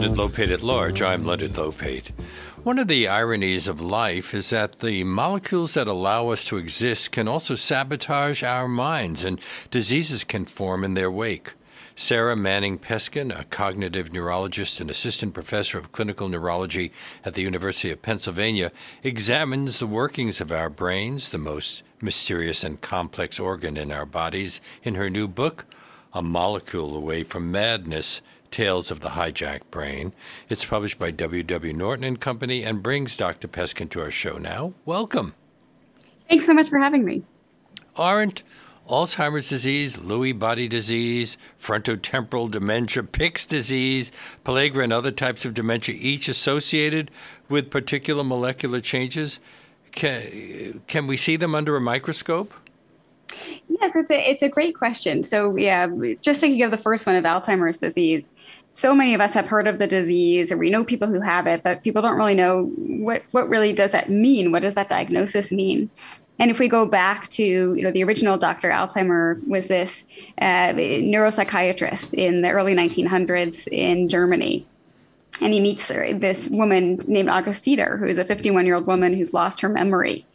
Leonard Lopate at Large. I'm Leonard Lopate. One of the ironies of life is that the molecules that allow us to exist can also sabotage our minds, and diseases can form in their wake. Sara Manning Peskin, a cognitive neurologist and assistant professor of clinical neurology at the University of Pennsylvania, examines the workings of our brains, the most mysterious and complex organ in our bodies, in her new book, A Molecule Away from Madness Tales of the Hijacked Brain. It's published by W.W. Norton and Company and brings Dr. Peskin to our show now. Welcome. Thanks so much for having me. Aren't Alzheimer's disease, Lewy body disease, frontotemporal dementia, Pick's disease, pellagra, and other types of dementia, each associated with particular molecular changes? Can, can we see them under a microscope? Yes, it's a it's a great question. So yeah, just thinking of the first one of Alzheimer's disease, so many of us have heard of the disease, or we know people who have it, but people don't really know what what really does that mean. What does that diagnosis mean? And if we go back to you know the original Dr. Alzheimer was this uh, neuropsychiatrist in the early 1900s in Germany. And he meets this woman named Auguste Deter, who is a 51 year old woman who's lost her memory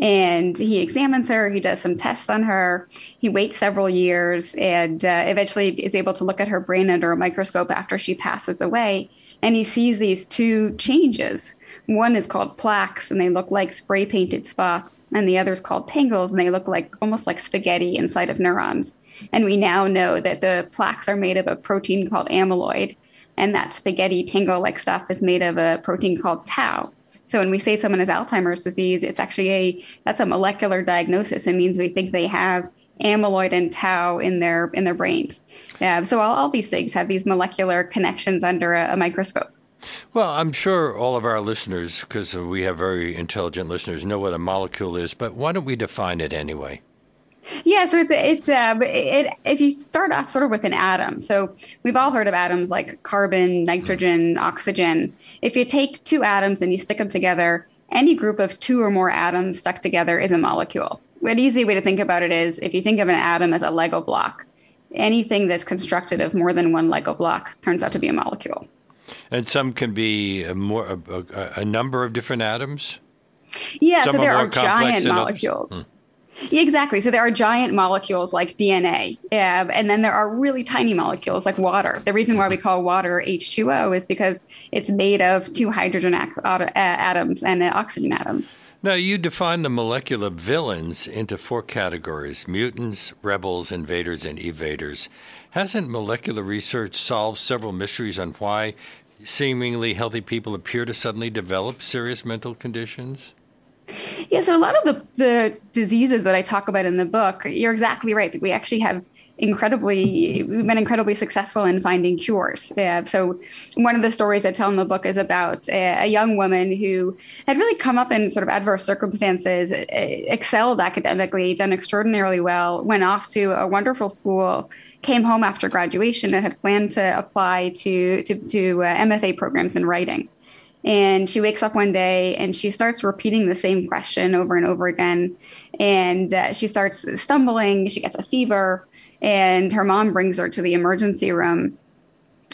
and he examines her he does some tests on her he waits several years and uh, eventually is able to look at her brain under a microscope after she passes away. And he sees these two changes. One is called plaques and they look like spray painted spots and the other is called tangles and they look like almost like spaghetti inside of neurons. And we now know that the plaques are made of a protein called amyloid and that spaghetti tangle like stuff is made of a protein called tau so when we say someone has Alzheimer's disease, it's actually a that's a molecular diagnosis. It means we think they have amyloid and tau in their in their brains. Yeah, so all, all these things have these molecular connections under a, a microscope. Well, I'm sure all of our listeners, because we have very intelligent listeners, know what a molecule is. But why don't we define it anyway? Yeah, so it's it's uh, it, if you start off sort of with an atom. So we've all heard of atoms like carbon, nitrogen, oxygen. If you take two atoms and you stick them together, any group of two or more atoms stuck together is a molecule. An easy way to think about it is if you think of an atom as a Lego block, anything that's constructed of more than one Lego block turns out to be a molecule. And some can be a more a, a, a number of different atoms. Yeah, some so there are, are giant molecules. Hmm. Yeah, exactly. So there are giant molecules like DNA, yeah, and then there are really tiny molecules like water. The reason why we mm-hmm. call water H2O is because it's made of two hydrogen atoms and an oxygen atom. Now, you define the molecular villains into four categories mutants, rebels, invaders, and evaders. Hasn't molecular research solved several mysteries on why seemingly healthy people appear to suddenly develop serious mental conditions? Yeah, so a lot of the, the diseases that I talk about in the book, you're exactly right. We actually have incredibly, we've been incredibly successful in finding cures. So one of the stories I tell in the book is about a, a, young woman who had really come up in sort of adverse circumstances, excelled academically, done extraordinarily well, went off to a wonderful school, came home after graduation and had planned to apply to, to, to uh, MFA programs in writing. And she wakes up one day and she starts repeating the same question over and over again. And uh, she starts stumbling, she gets a fever, and her mom brings her to the emergency room.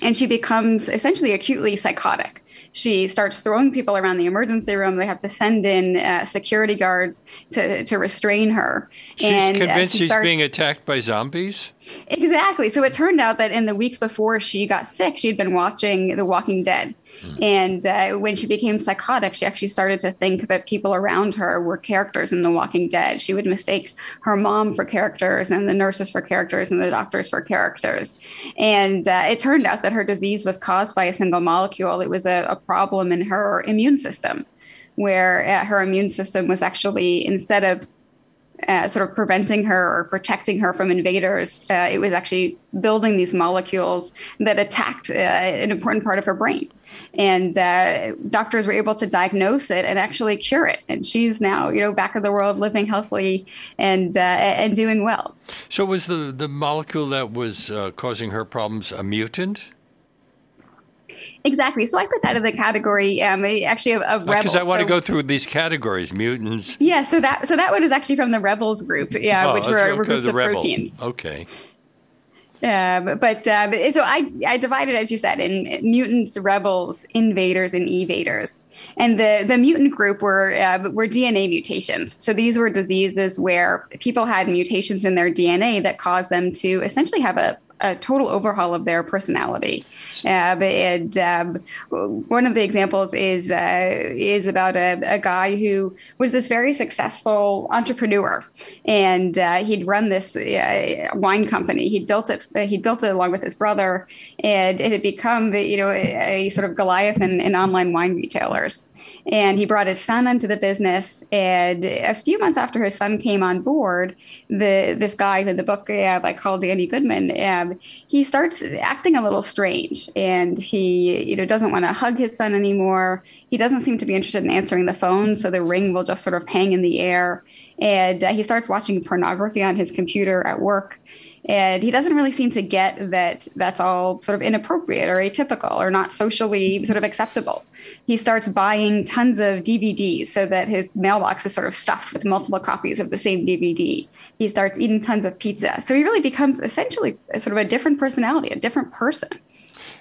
And she becomes essentially acutely psychotic she starts throwing people around the emergency room. They have to send in uh, security guards to, to restrain her. She's and, convinced uh, she she's being attacked by zombies? Exactly. So it turned out that in the weeks before she got sick, she'd been watching The Walking Dead. Mm. And uh, when she became psychotic, she actually started to think that people around her were characters in The Walking Dead. She would mistake her mom for characters and the nurses for characters and the doctors for characters. And uh, it turned out that her disease was caused by a single molecule. It was a, a problem in her immune system, where uh, her immune system was actually, instead of uh, sort of preventing her or protecting her from invaders, uh, it was actually building these molecules that attacked uh, an important part of her brain. And uh, doctors were able to diagnose it and actually cure it. And she's now, you know, back in the world, living healthily and uh, and doing well. So, was the the molecule that was uh, causing her problems a mutant? Exactly. So I put that in the category um, actually of, of rebels. Because I want so, to go through these categories: mutants. Yeah. So that so that one is actually from the rebels group. Yeah, oh, which were, were groups of rebel. proteins. Okay. Um, but uh, so I, I divided, as you said, in mutants, rebels, invaders, and evaders. And the, the mutant group were, uh, were DNA mutations. So these were diseases where people had mutations in their DNA that caused them to essentially have a, a total overhaul of their personality. Uh, and um, one of the examples is uh, is about a, a, guy who was this very successful entrepreneur, and uh, he'd run this uh, wine company. He'd built it. He built it along with his brother, and it had become you know a, a sort of Goliath in, in online wine retailers and he brought his son into the business. And a few months after his son came on board, the this guy in the book uh, I called Danny Goodman, um, he starts acting a little strange, and he you know doesn't want to hug his son anymore. He doesn't seem to be interested in answering the phone, so the ring will just sort of hang in the air. And uh, he starts watching pornography on his computer at work and he doesn't really seem to get that that's all sort of inappropriate or atypical or not socially sort of acceptable. He starts buying tons of DVDs so that his mailbox is sort of stuffed with multiple copies of the same DVD. He starts eating tons of pizza. So he really becomes essentially sort of a different personality, a different person.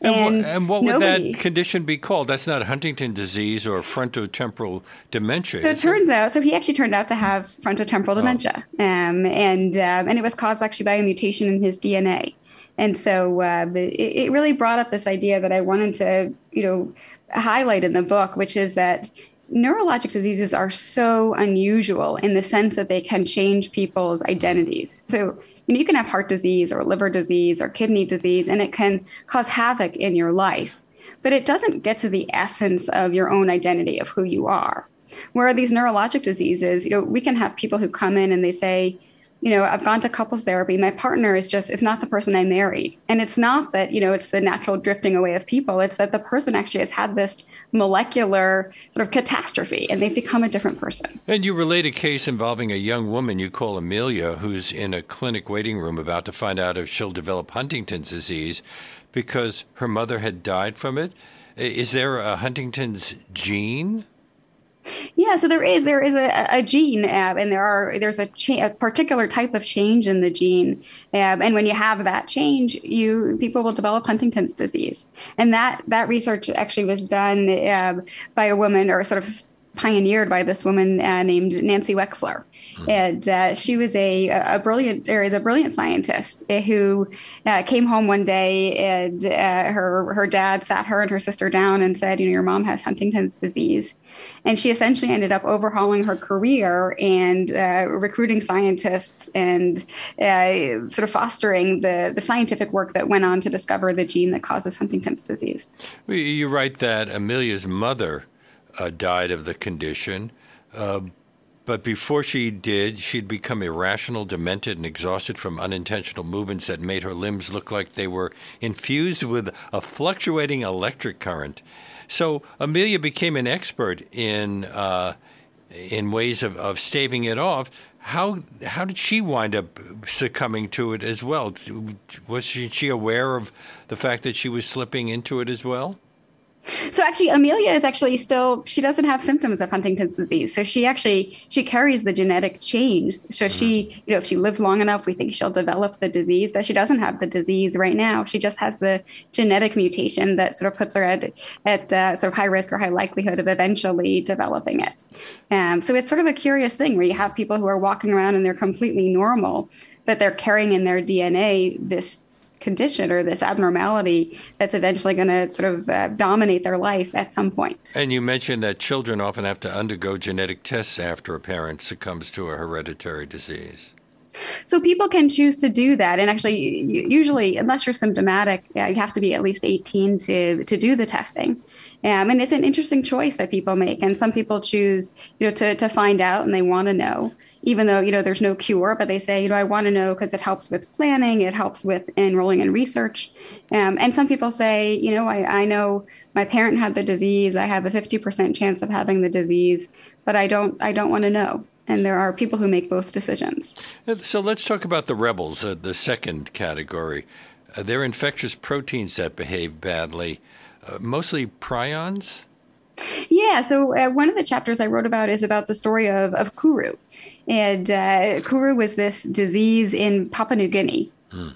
And, and, and what would nobody, that condition be called? That's not Huntington disease or frontotemporal dementia. So it turns it? out, so he actually turned out to have frontotemporal oh. dementia, um, and um, and it was caused actually by a mutation in his DNA. And so uh, it, it really brought up this idea that I wanted to, you know, highlight in the book, which is that neurologic diseases are so unusual in the sense that they can change people's identities. So you know, you can have heart disease or liver disease or kidney disease, and it can cause havoc in your life. But it doesn't get to the essence of your own identity of who you are. Where these neurologic diseases, you know, we can have people who come in and they say, you know, I've gone to couples therapy. My partner is just, it's not the person I married. And it's not that, you know, it's the natural drifting away of people. It's that the person actually has had this molecular sort of catastrophe and they've become a different person. And you relate a case involving a young woman you call Amelia who's in a clinic waiting room about to find out if she'll develop Huntington's disease because her mother had died from it. Is there a Huntington's gene? Yeah, so there is there is a, a gene, uh, and there are there's a, cha- a particular type of change in the gene, uh, and when you have that change, you people will develop Huntington's disease, and that that research actually was done uh, by a woman or sort of pioneered by this woman uh, named Nancy Wexler, hmm. and uh, she was a, a brilliant or is a brilliant scientist uh, who uh, came home one day and uh, her her dad sat her and her sister down and said, you know, your mom has Huntington's disease, and she essentially ended up overhauling her career and uh, recruiting scientists and sort of fostering the the scientific work that went on to discover the gene that causes Huntington's disease. You write that Amelia's mother uh, died of the condition. Uh, but before she did, she'd become irrational, demented, and exhausted from unintentional movements that made her limbs look like they were infused with a fluctuating electric current. So Amelia became an expert in uh, in ways of, of staving it off. How how did she wind up succumbing to it as well? Was she, she aware of the fact that she was slipping into it as well? So actually, Amelia is actually still she doesn't have symptoms of Huntington's disease. So she actually she carries the genetic change. So mm-hmm. she, you know, if she lives long enough, we think she'll develop the disease. But she doesn't have the disease right now. She just has the genetic mutation that sort of puts her at at uh, sort of high risk or high likelihood of eventually developing it. Um, so it's sort of a curious thing where you have people who are walking around and they're completely normal, but they're carrying in their DNA this condition or this abnormality that's eventually going to sort of uh, dominate their life at some point. And you mentioned that children often have to undergo genetic tests after a parent succumbs to a hereditary disease. So people can choose to do that, and actually, usually, unless you're symptomatic, yeah, you have to be at least 18 to to do the testing. Um, and it's an interesting choice that people make, and some people choose, you know, to to find out and they want to know even though you know there's no cure but they say you know i want to know because it helps with planning it helps with enrolling in research. Um, and some people say you know I, I know my parent had the disease i have a 50% chance of having the disease but i don't i don't want to know. And there are people who make both decisions. So let's talk about the rebels uh, the second category. Uh, they're infectious proteins that behave badly uh, mostly prions yeah, so uh, one of the chapters I wrote about is about the story of, of Kuru. And uh, Kuru was this disease in Papua New Guinea. Mm.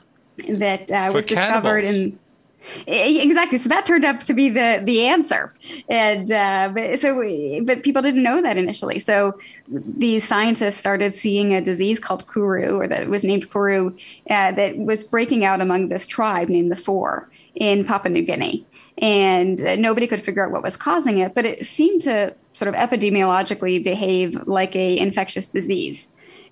that uh, was discovered in Exactly. So that turned up to be the the answer, and uh, but, so but people didn't know that initially. So these scientists started seeing a disease called Kuru, or that was named Kuru, uh, that was breaking out among this tribe named the Fore in Papua New Guinea, and nobody could figure out what was causing it. But it seemed to sort of epidemiologically behave like a infectious disease.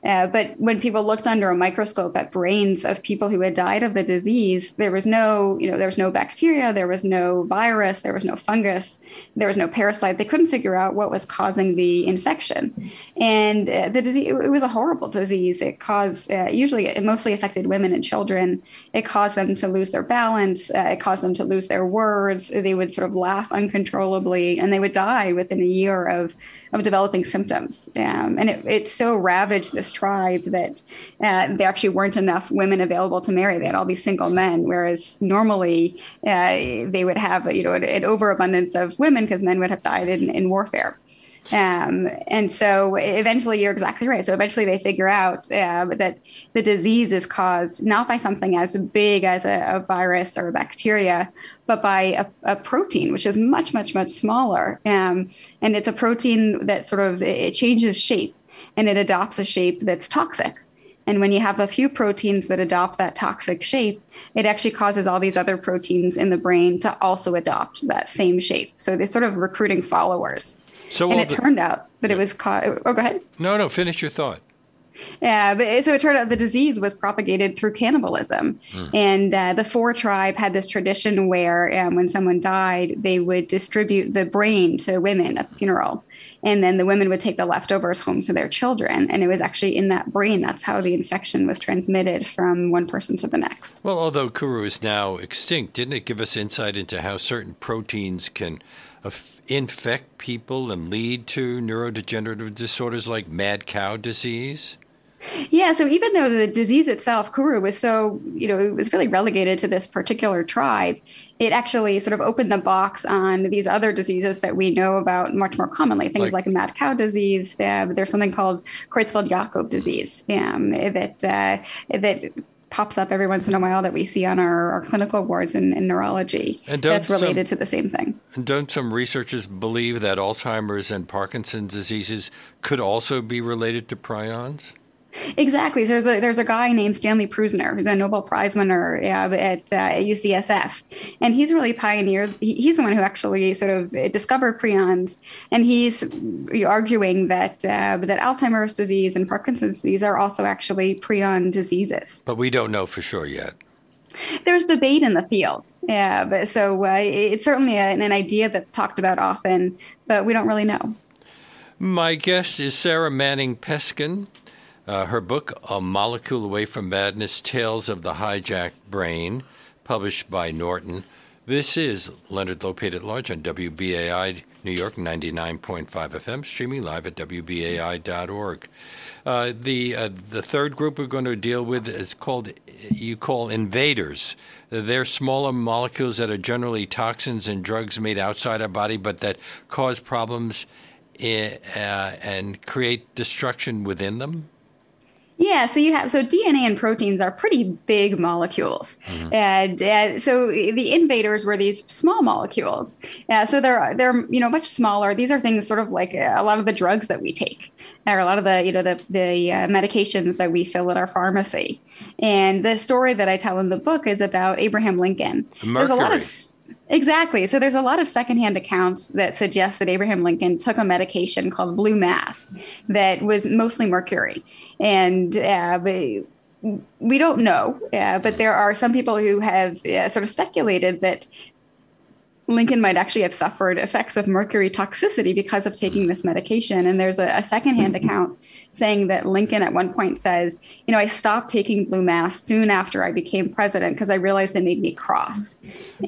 Uh, but when people looked under a microscope at brains of people who had died of the disease, there was no, you know, there was no bacteria, there was no virus, there was no fungus, there was no parasite. They couldn't figure out what was causing the infection, and uh, the disease it was a horrible disease. It caused uh, usually it mostly affected women and children. It caused them to lose their balance. Uh, it caused them to lose their words. They would sort of laugh uncontrollably, and they would die within a year of of developing symptoms. Um, and it, it so ravaged this tribe that uh, there actually weren't enough women available to marry. They had all these single men, whereas normally uh, they would have you know an, an overabundance of women because men would have died in, in warfare. Um, and so eventually, you're exactly right. So eventually, they figure out uh, that the disease is caused not by something as big as a, a virus or a bacteria, but by a, a, protein, which is much, much, much smaller. Um, and it's a protein that sort of it changes shape and it adopts a shape that's toxic. And when you have a few proteins that adopt that toxic shape, it actually causes all these other proteins in the brain to also adopt that same shape. So they're sort of recruiting followers. So and it the, turned out that yeah. it was caught. Oh, go ahead. No, no, finish your thought. Yeah, but so it turned out the disease was propagated through cannibalism, mm. and uh, the Fore tribe had this tradition where um, when someone died, they would distribute the brain to women at the funeral, and then the women would take the leftovers home to their children, and it was actually in that brain that's how the infection was transmitted from one person to the next. Well, although Kuru is now extinct, didn't it give us insight into how certain proteins can infect people and lead to neurodegenerative disorders like mad cow disease? Yeah, so even though the disease itself, Kuru, was so, you know, it was really relegated to this particular tribe, it actually sort of opened the box on these other diseases that we know about much more commonly, things like, like mad cow disease. Uh, there's something called Creutzfeldt-Jakob disease um, that, uh, that pops up every once in a while that we see on our, our clinical wards in, in neurology that's related some, to the same thing. And don't some researchers believe that Alzheimer's and Parkinson's diseases could also be related to prions? Exactly. So there's a, there's a guy named Stanley Prusiner, who's a Nobel Prize winner uh, at, uh, at UCSF, and he's really pioneered. He, he's the one who actually sort of discovered prions, and he's arguing that uh, that Alzheimer's disease and Parkinson's disease are also actually prion diseases. But we don't know for sure yet. There's debate in the field, yeah. But so uh, it's certainly a, an idea that's talked about often, but we don't really know. My guest is Sara Manning Peskin. Uh, her book, A Molecule Away from Madness Tales of the Hijacked Brain, published by Norton. This is Leonard Lopate at Large on WBAI New York 99.5 FM, streaming live at WBAI.org. Uh, the, uh, the third group we're going to deal with is called, you call invaders. They're smaller molecules that are generally toxins and drugs made outside our body, but that cause problems in, uh, and create destruction within them. Yeah, so you have so DNA and proteins are pretty big molecules, mm-hmm. and uh, so the invaders were these small molecules. Uh, so they're they're you know much smaller. These are things sort of like a lot of the drugs that we take, or a lot of the you know the the uh, medications that we fill at our pharmacy. And the story that I tell in the book is about Abraham Lincoln. Mercury. There's a lot of Exactly. So there's a lot of secondhand accounts that suggest that Abraham Lincoln took a medication called blue mass that was mostly mercury. And uh, we don't know, uh, but there are some people who have uh, sort of speculated that Lincoln might actually have suffered effects of mercury toxicity because of taking this medication. And there's a, a, secondhand account saying that Lincoln at one point says, You know, I stopped taking blue mass soon after I became president because I realized it made me cross.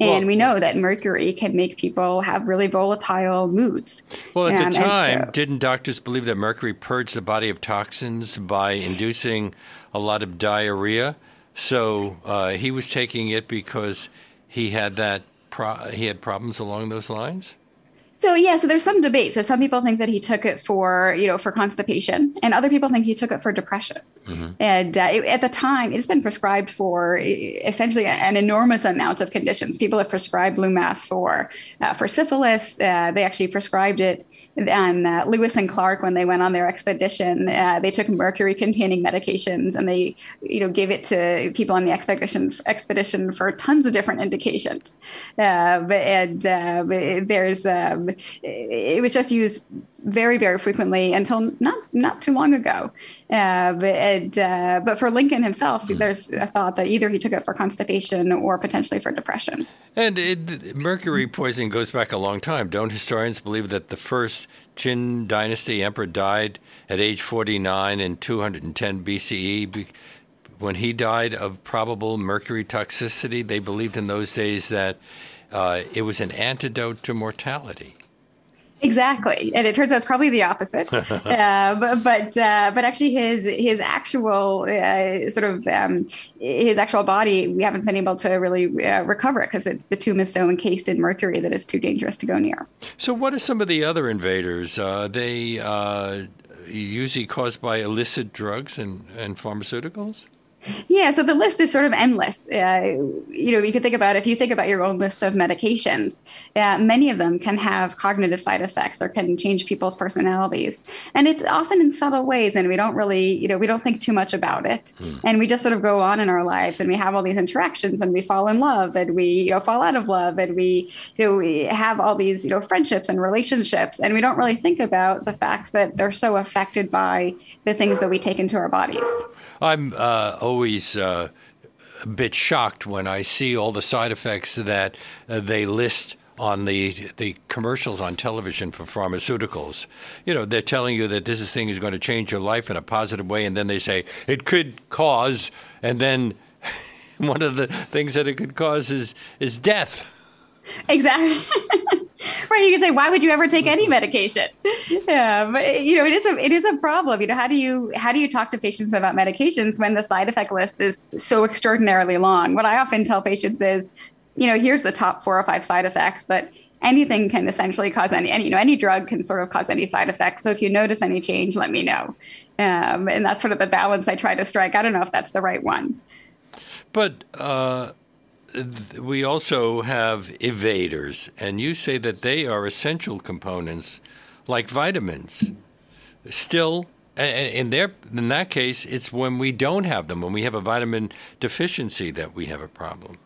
And well, we know that mercury can make people have really volatile moods. Well, at um, the time, so, didn't doctors believe that mercury purged the body of toxins by inducing a lot of diarrhea? So uh, he was taking it because he had that pro- he had problems along those lines? So yeah, so there's some debate. So some people think that he took it for you know for constipation, and other people think he took it for depression. Mm-hmm. And uh, it, at the time, it's been prescribed for essentially an enormous amount of conditions. People have prescribed blue mass for uh, for syphilis. Uh, they actually prescribed it And uh, Lewis and Clark when they went on their expedition. Uh, they took mercury-containing medications and they you know gave it to people on the expedition expedition for tons of different indications. Uh, and there's um, it was just used very, very frequently until not not too long ago. Uh, but, uh, but for Lincoln himself, mm. there's a thought that either he took it for constipation or potentially for depression. And it, mercury poisoning goes back a long time. Don't historians believe that the first Qin dynasty emperor died at age 49 in 210 BCE? When he died of probable mercury toxicity, they believed in those days that uh, it was an antidote to mortality. Exactly, and it turns out it's probably the opposite. uh, but but, uh, but actually, his his actual uh, sort of um, his actual body, we haven't been able to really uh, recover it because the tomb is so encased in mercury that it's too dangerous to go near. So, what are some of the other invaders? Uh, they uh, usually caused by illicit drugs and, and pharmaceuticals. Yeah, so the list is sort of endless. Uh, you know, you can think about if you think about your own list of medications, uh, many of them can have cognitive side effects or can change people's personalities, and it's often in subtle ways, and we don't really, you know, we don't think too much about it, mm. and we just sort of go on in our lives, and we have all these interactions, and we fall in love, and we, you know, fall out of love, and we, you know, we have all these, you know, friendships and relationships, and we don't really think about the fact that they're so affected by the things that we take into our bodies. I'm uh, always uh, a bit shocked when I see all the side effects that uh, they list on the the commercials on television for pharmaceuticals. You know, they're telling you that this thing is going to change your life in a positive way, and then they say it could cause, and then one of the things that it could cause is is death. Exactly. right. You can say, why would you ever take any medication? Yeah, but you know, it is a it is a problem. You know, how do you how do you talk to patients about medications when the side effect list is so extraordinarily long? What I often tell patients is, you know, here's the top four or five side effects, but anything can essentially cause any, any you know any drug can sort of cause any side effects. So if you notice any change, let me know. Um, and that's sort of the balance I try to strike. I don't know if that's the right one. But uh, we also have evaders, and you say that they are essential components like vitamins. Still, in their in that case, it's when we don't have them, when we have a vitamin deficiency, that we have a problem.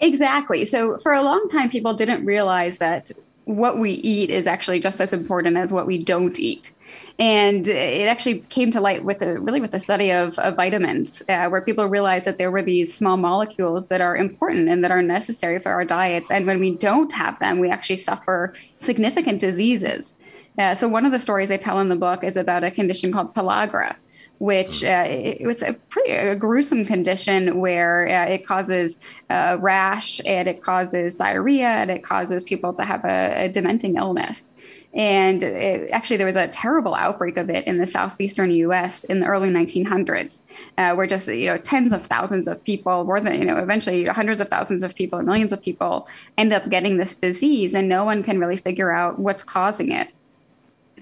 Exactly. So for a long time, people didn't realize that what we eat is actually just as important as what we don't eat. And it actually came to light with a really with a study of, of vitamins, uh, where people realized that there were these small molecules that are important and that are necessary for our diets. And when we don't have them, we actually suffer significant diseases. Uh, so one of the stories I tell in the book is about a condition called pellagra, which uh, it, it's a pretty a gruesome condition where uh, it causes uh, rash and it causes diarrhea and it causes people to have a, a dementing illness. And it, actually, there was a terrible outbreak of it in the southeastern U.S. in the early 1900s, uh, where just you know tens of thousands of people, more than you know, eventually hundreds of thousands of people, or millions of people, end up getting this disease, and no one can really figure out what's causing it.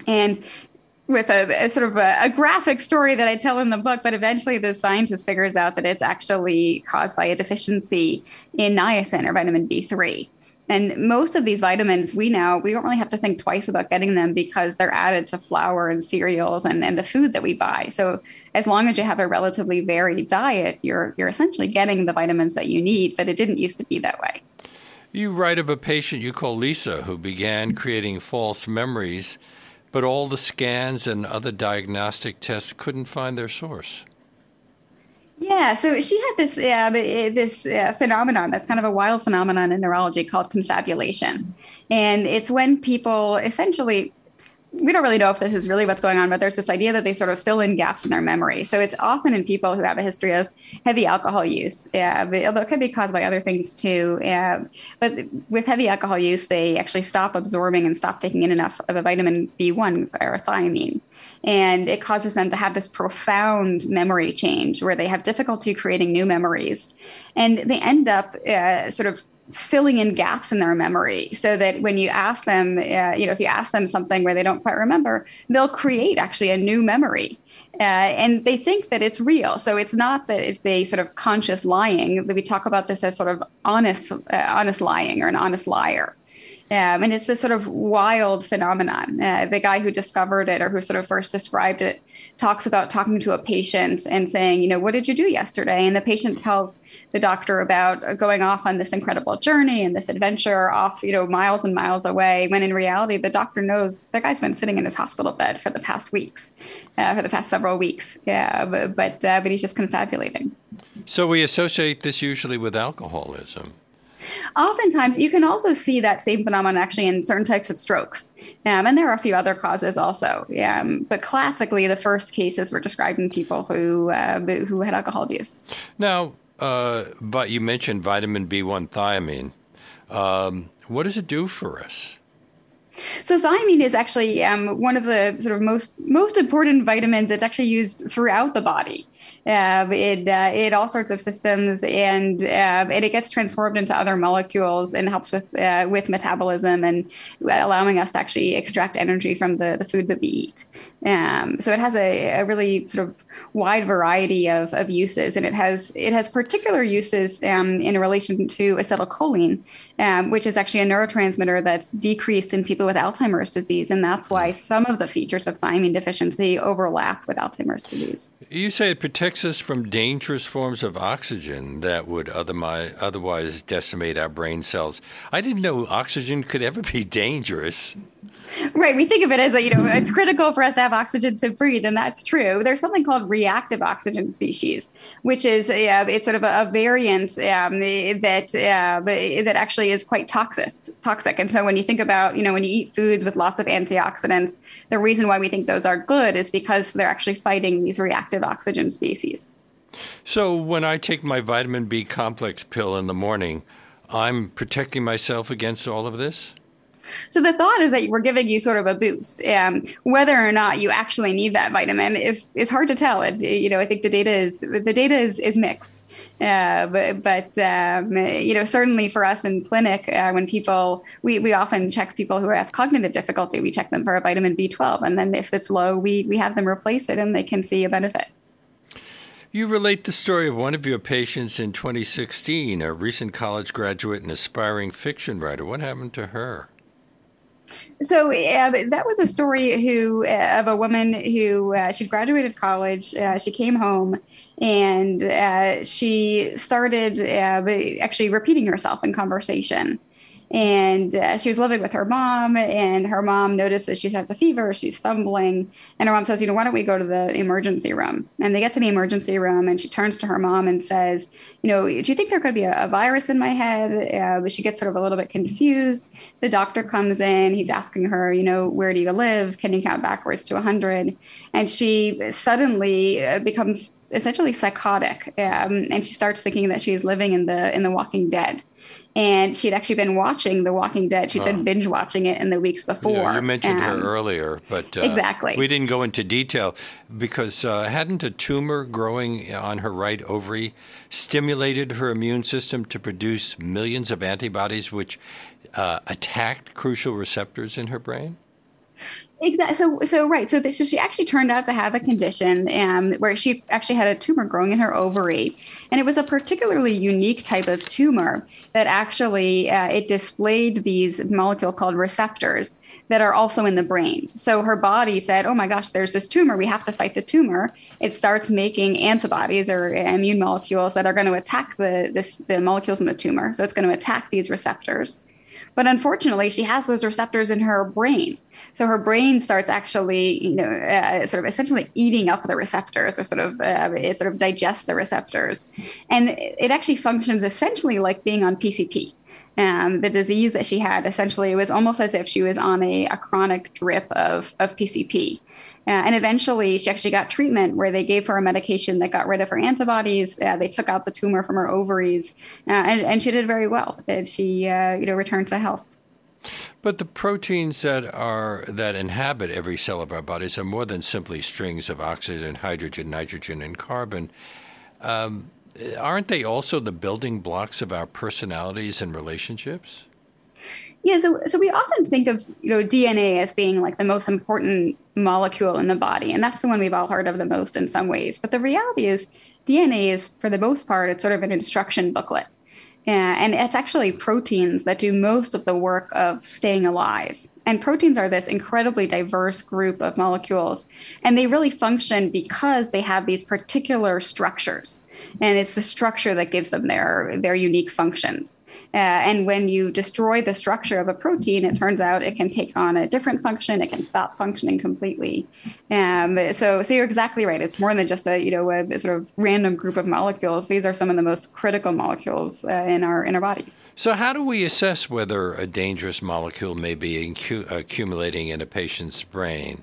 And with a, a sort of a, a, graphic story that I tell in the book, but eventually the scientist figures out that it's actually caused by a deficiency in niacin or vitamin B3. And most of these vitamins, we now we don't really have to think twice about getting them because they're added to flour and cereals and, and the food that we buy. So as long as you have a relatively varied diet, you're you're essentially getting the vitamins that you need, but it didn't used to be that way. You write of a patient you call Lisa who began creating false memories but all the scans and other diagnostic tests couldn't find their source. Yeah, so she had this uh, this uh, phenomenon that's kind of a wild phenomenon in neurology called confabulation, and it's when people essentially we don't really know if this is really what's going on, but there's this idea that they sort of fill in gaps in their memory. So it's often in people who have a history of heavy alcohol use, yeah, but, although it could be caused by other things too. Yeah. But with heavy alcohol use, they actually stop absorbing and stop taking in enough of a vitamin B1 or thiamine. And it causes them to have this profound memory change where they have difficulty creating new memories. And they end up uh, sort of filling in gaps in their memory so that when you ask them, uh, you know, if you ask them something where they don't quite remember, they'll create actually a new memory. Uh, and they think that it's real. So it's not that it's a sort of conscious lying. We talk about this as sort of honest, uh, honest lying or an honest liar. Um, and it's this sort of wild phenomenon. Uh, the guy who discovered it or who sort of first described it talks about talking to a patient and saying, you know, what did you do yesterday? And the patient tells the doctor about going off on this incredible journey and this adventure off, you know, miles and miles away. When in reality, the doctor knows the guy's been sitting in his hospital bed for the past weeks, uh, for the past several weeks. Yeah, but but, uh, but he's just confabulating. So we associate this usually with alcoholism. Oftentimes, you can also see that same phenomenon actually in certain types of strokes. Um, and there are a few other causes also. Um, but classically, the first cases were described in people who, uh, who had alcohol abuse. Now, uh, but you mentioned vitamin B1 thiamine. Um, what does it do for us? So thiamine is actually um, one of the sort of most most important vitamins. It's actually used throughout the body. Uh, it uh, it all sorts of systems, and uh, and it gets transformed into other molecules and helps with uh, with metabolism and allowing us to actually extract energy from the, the food that we eat. Um, so it has a, a, really sort of wide variety of, of uses, and it has it has particular uses um, in relation to acetylcholine, um, which is actually a neurotransmitter that's decreased in people with Alzheimer's disease, and that's why some of the features of thiamine deficiency overlap with Alzheimer's disease. You say it protects us from dangerous forms of oxygen that would otherwise otherwise decimate our brain cells. I didn't know oxygen could ever be dangerous. Right. We think of it as a, you know, it's critical for us to have oxygen to breathe, and that's true. There's something called reactive oxygen species, which is uh, it's sort of a, a variant um, that uh, that actually is quite toxic. Toxic. And so when you think about, you know, when you eat foods with lots of antioxidants, the reason why we think those are good is because they're actually fighting these reactive oxygen species. So when I take my vitamin B complex pill in the morning, I'm protecting myself against all of this? So the thought is that we're giving you sort of a boost. Whether or not you actually need that vitamin is is hard to tell. It, you know, I think the data is the data is is mixed. Uh, but but um, you know, certainly for us in clinic, uh, when people we we often check people who have cognitive difficulty. We check them for a vitamin B12, and then if it's low, we we have them replace it, and they can see a benefit. You relate the story of one of your patients in 2016, a recent college graduate and aspiring fiction writer. What happened to her? So uh, that was a story who uh, of a woman who uh, she graduated college. Uh, she came home and uh, she started uh, actually repeating herself in conversation and uh, she was living with her mom and her mom notices she has a fever she's stumbling and her mom says you know why don't we go to the emergency room? And they get to the emergency room and she turns to her mom and says you know do you think there could be a, a virus in my head? Uh, but she gets sort of a little bit confused. The doctor comes in he's asking her you know where do you live? Can you count backwards to 100 and she suddenly uh, becomes essentially psychotic um, and she starts thinking that she's living in the in the walking dead and she'd actually been watching The Walking Dead. she had been binge watching it in the weeks before. Yeah, you mentioned um, her earlier, but uh, exactly we didn't go into detail because uh, hadn't a tumor growing on her right ovary stimulated her immune system to produce millions of antibodies, which uh, attacked crucial receptors in her brain? Exactly. So, so right. So, so she actually turned out to have a condition um, where she actually had a tumor growing in her ovary, and it was a particularly unique type of tumor that actually uh, it displayed these molecules called receptors that are also in the brain. So her body said, "Oh my gosh, there's this tumor. We have to fight the tumor." It starts making antibodies or immune molecules that are going to attack the this, the molecules in the tumor. So it's going to attack these receptors. But unfortunately, she has those receptors in her brain. So her brain starts actually, you know, uh, sort of essentially eating up the receptors or sort of, uh, it sort of digests the receptors. And it actually functions essentially like being on PCP. Um, the disease that she had essentially was almost as if she was on a, a chronic drip of, of PCP. Uh, and eventually, she actually got treatment where they gave her a medication that got rid of her antibodies. Uh, they took out the tumor from her ovaries, uh, and, and she did very well. And she, uh, you know, returned to health. But the proteins that are that inhabit every cell of our bodies are more than simply strings of oxygen, hydrogen, nitrogen, and carbon. Um, aren't they also the building blocks of our personalities and relationships? Yeah, so so we often think of you know DNA as being like the most important molecule in the body, and that's the one we've all heard of the most in some ways. But the reality is, DNA is for the most part it's sort of an instruction booklet, and it's actually proteins that do most of the work of staying alive. And proteins are this incredibly diverse group of molecules, and they really function because they have these particular structures and it's the structure that gives them their their unique functions. Uh, and when you destroy the structure of a protein, it turns out it can take on a different function. It can stop functioning completely. Um, so, so you're exactly right. It's more than just a you know a, sort of random group of molecules. These are some of the most critical molecules uh, in our in our bodies. So, how do we assess whether a dangerous molecule may be incu- accumulating in a patient's brain?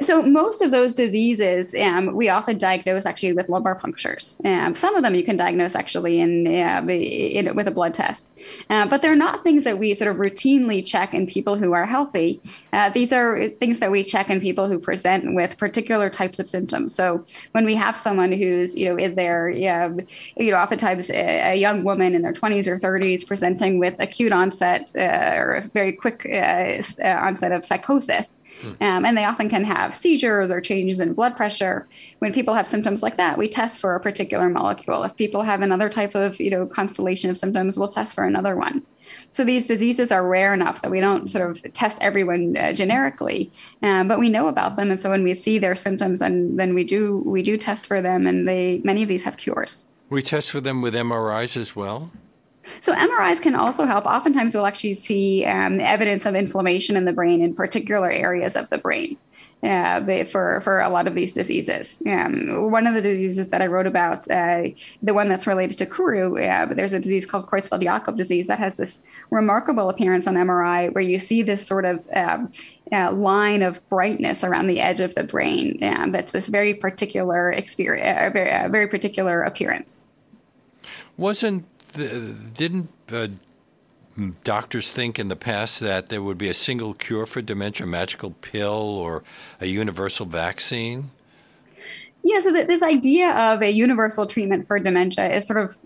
So most of those diseases, um, we often diagnose actually with lumbar punctures. Um, some of them you can diagnose actually in, uh, in with a blood test, uh, but they're not things that we sort of routinely check in people who are healthy. Uh, these are things that we check in people who present with particular types of symptoms. So when we have someone who's you know in their yeah, you know oftentimes a, a young woman in their 20s or 30s presenting with acute onset uh, or a very quick uh, uh, onset of psychosis. Hmm. Um, and they often can have seizures or changes in blood pressure. When people have symptoms like that, we test for a particular molecule. If people have another type of, you know, constellation of symptoms, we'll test for another one. So these diseases are rare enough that we don't sort of test everyone uh, generically, um, but we know about them. And so when we see their symptoms, and then we do we do test for them, and they many of these have cures. We test for them with MRIs as well. So MRIs can also help. Oftentimes, we'll actually see um, evidence of inflammation in the brain in particular areas of the brain uh, for for a lot of these diseases. Um, one of the diseases that I wrote about, uh, the one that's related to Kuru, uh, there's a disease called Creutzfeldt-Jakob disease that has this remarkable appearance on MRI where you see this sort of um, uh, line of brightness around the edge of the brain. Um, that's this very particular experience, uh, very, uh, very particular appearance. Wasn't didn't uh, doctors think in the past that there would be a single cure for dementia, a magical pill, or a universal vaccine? Yeah, so this idea of a universal treatment for dementia is sort of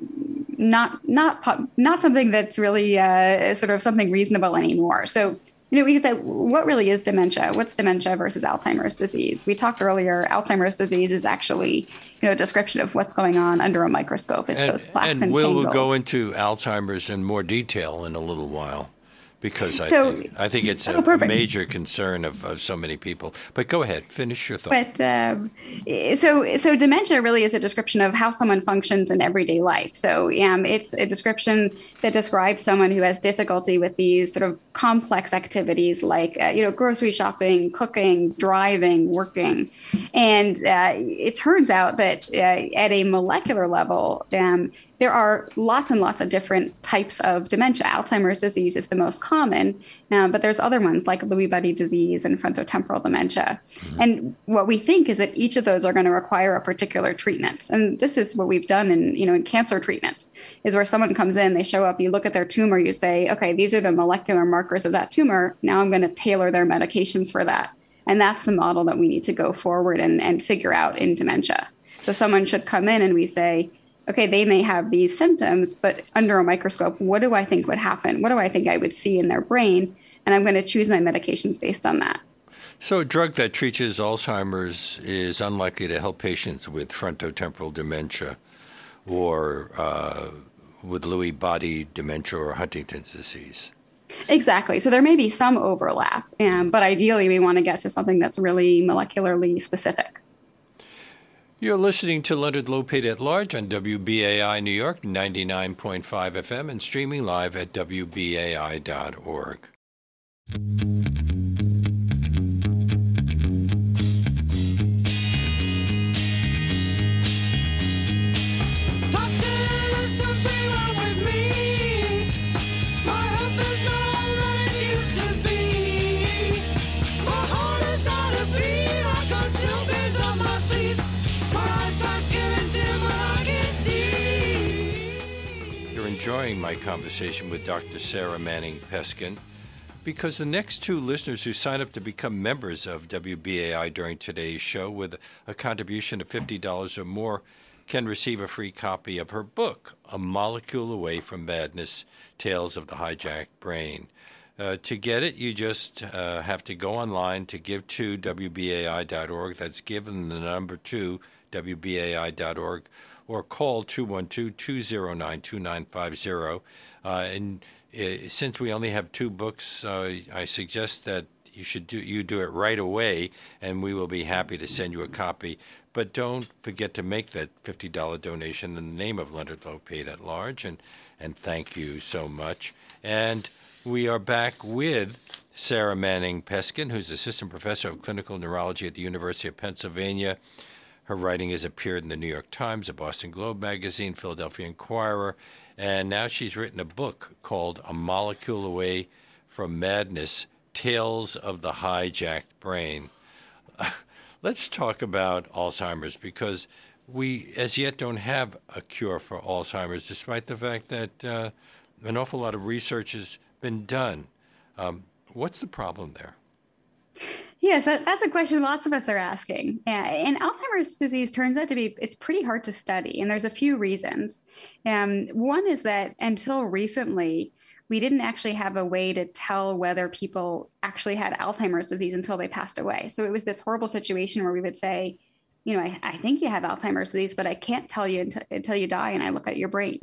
not not not something that's really uh, sort of something reasonable anymore. So you know, we could say, what really is dementia? What's dementia versus Alzheimer's disease? We talked earlier, Alzheimer's disease is actually, you know, a description of what's going on under a microscope. It's and, those plaques and, and we'll, we'll go into Alzheimer's in more detail in a little while because so, I, think, I think it's a, oh, a, major concern of, of so many people. But go ahead, finish your thought. But um, so so dementia really is a description of how someone functions in everyday life. So um, it's a description that describes someone who has difficulty with these sort of complex activities like uh, you know grocery shopping, cooking, driving, working, and uh, it turns out that uh, at a molecular level. Um, there are lots and lots of different types of dementia. Alzheimer's disease is the most common, uh, but there's other ones like Lewy body disease and frontotemporal dementia. Mm-hmm. And what we think is that each of those are going to require a particular treatment. And this is what we've done in, you know, in cancer treatment, is where someone comes in, they show up, you look at their tumor, you say, okay, these are the molecular markers of that tumor. Now I'm going to tailor their medications for that. And that's the model that we need to go forward and, and figure out in dementia. So someone should come in and we say, okay, they may have these symptoms, but under a microscope, what do I think would happen? What do I think I would see in their brain? And I'm going to choose my medications based on that. So, a drug that treats Alzheimer's is unlikely to help patients with frontotemporal dementia or uh, with Lewy body dementia or Huntington's disease. Exactly. So there may be some overlap, um, but ideally we want to get to something that's really molecularly specific. You're listening to Leonard Lopate at Large on WBAI New York 99.5 FM and streaming live at WBAI.org. enjoying my conversation with Dr. Sara Manning Peskin because the next two listeners who sign up to become members of WBAI during today's show with a contribution of $50 or more can receive a free copy of her book, A Molecule Away from Madness Tales of the Hijacked Brain. Uh, to get it, you just uh, have to go online to give2wbai.org. That's given the number two, wbai.org, or call 212 209 2950. Uh, and uh, since we only have two books, uh, I suggest that you should do you do it right away, and we will be happy to send you a copy. But don't forget to make that fifty dollar donation in the name of Leonard Lopate at large, and and thank you so much. And we are back with Sara Manning Peskin, who's assistant professor of clinical neurology at the University of Pennsylvania. Her writing has appeared in the New York Times, the Boston Globe magazine, Philadelphia Inquirer, and now she's written a book called A Molecule Away from Madness Tales of the Hijacked Brain. Let's talk about Alzheimer's because we as yet don't have a cure for Alzheimer's, despite the fact that uh, an awful lot of research has been done. Um, what's the problem there? Yes, that's a question lots of us are asking. And Alzheimer's disease turns out to be it's pretty hard to study, and there's a few reasons. Um, one is that until recently, we didn't actually have a way to tell whether people actually had Alzheimer's disease until they passed away. So it was this horrible situation where we would say, you know, I, I think you have Alzheimer's disease, but I can't tell you until, until you die and I look at your brain.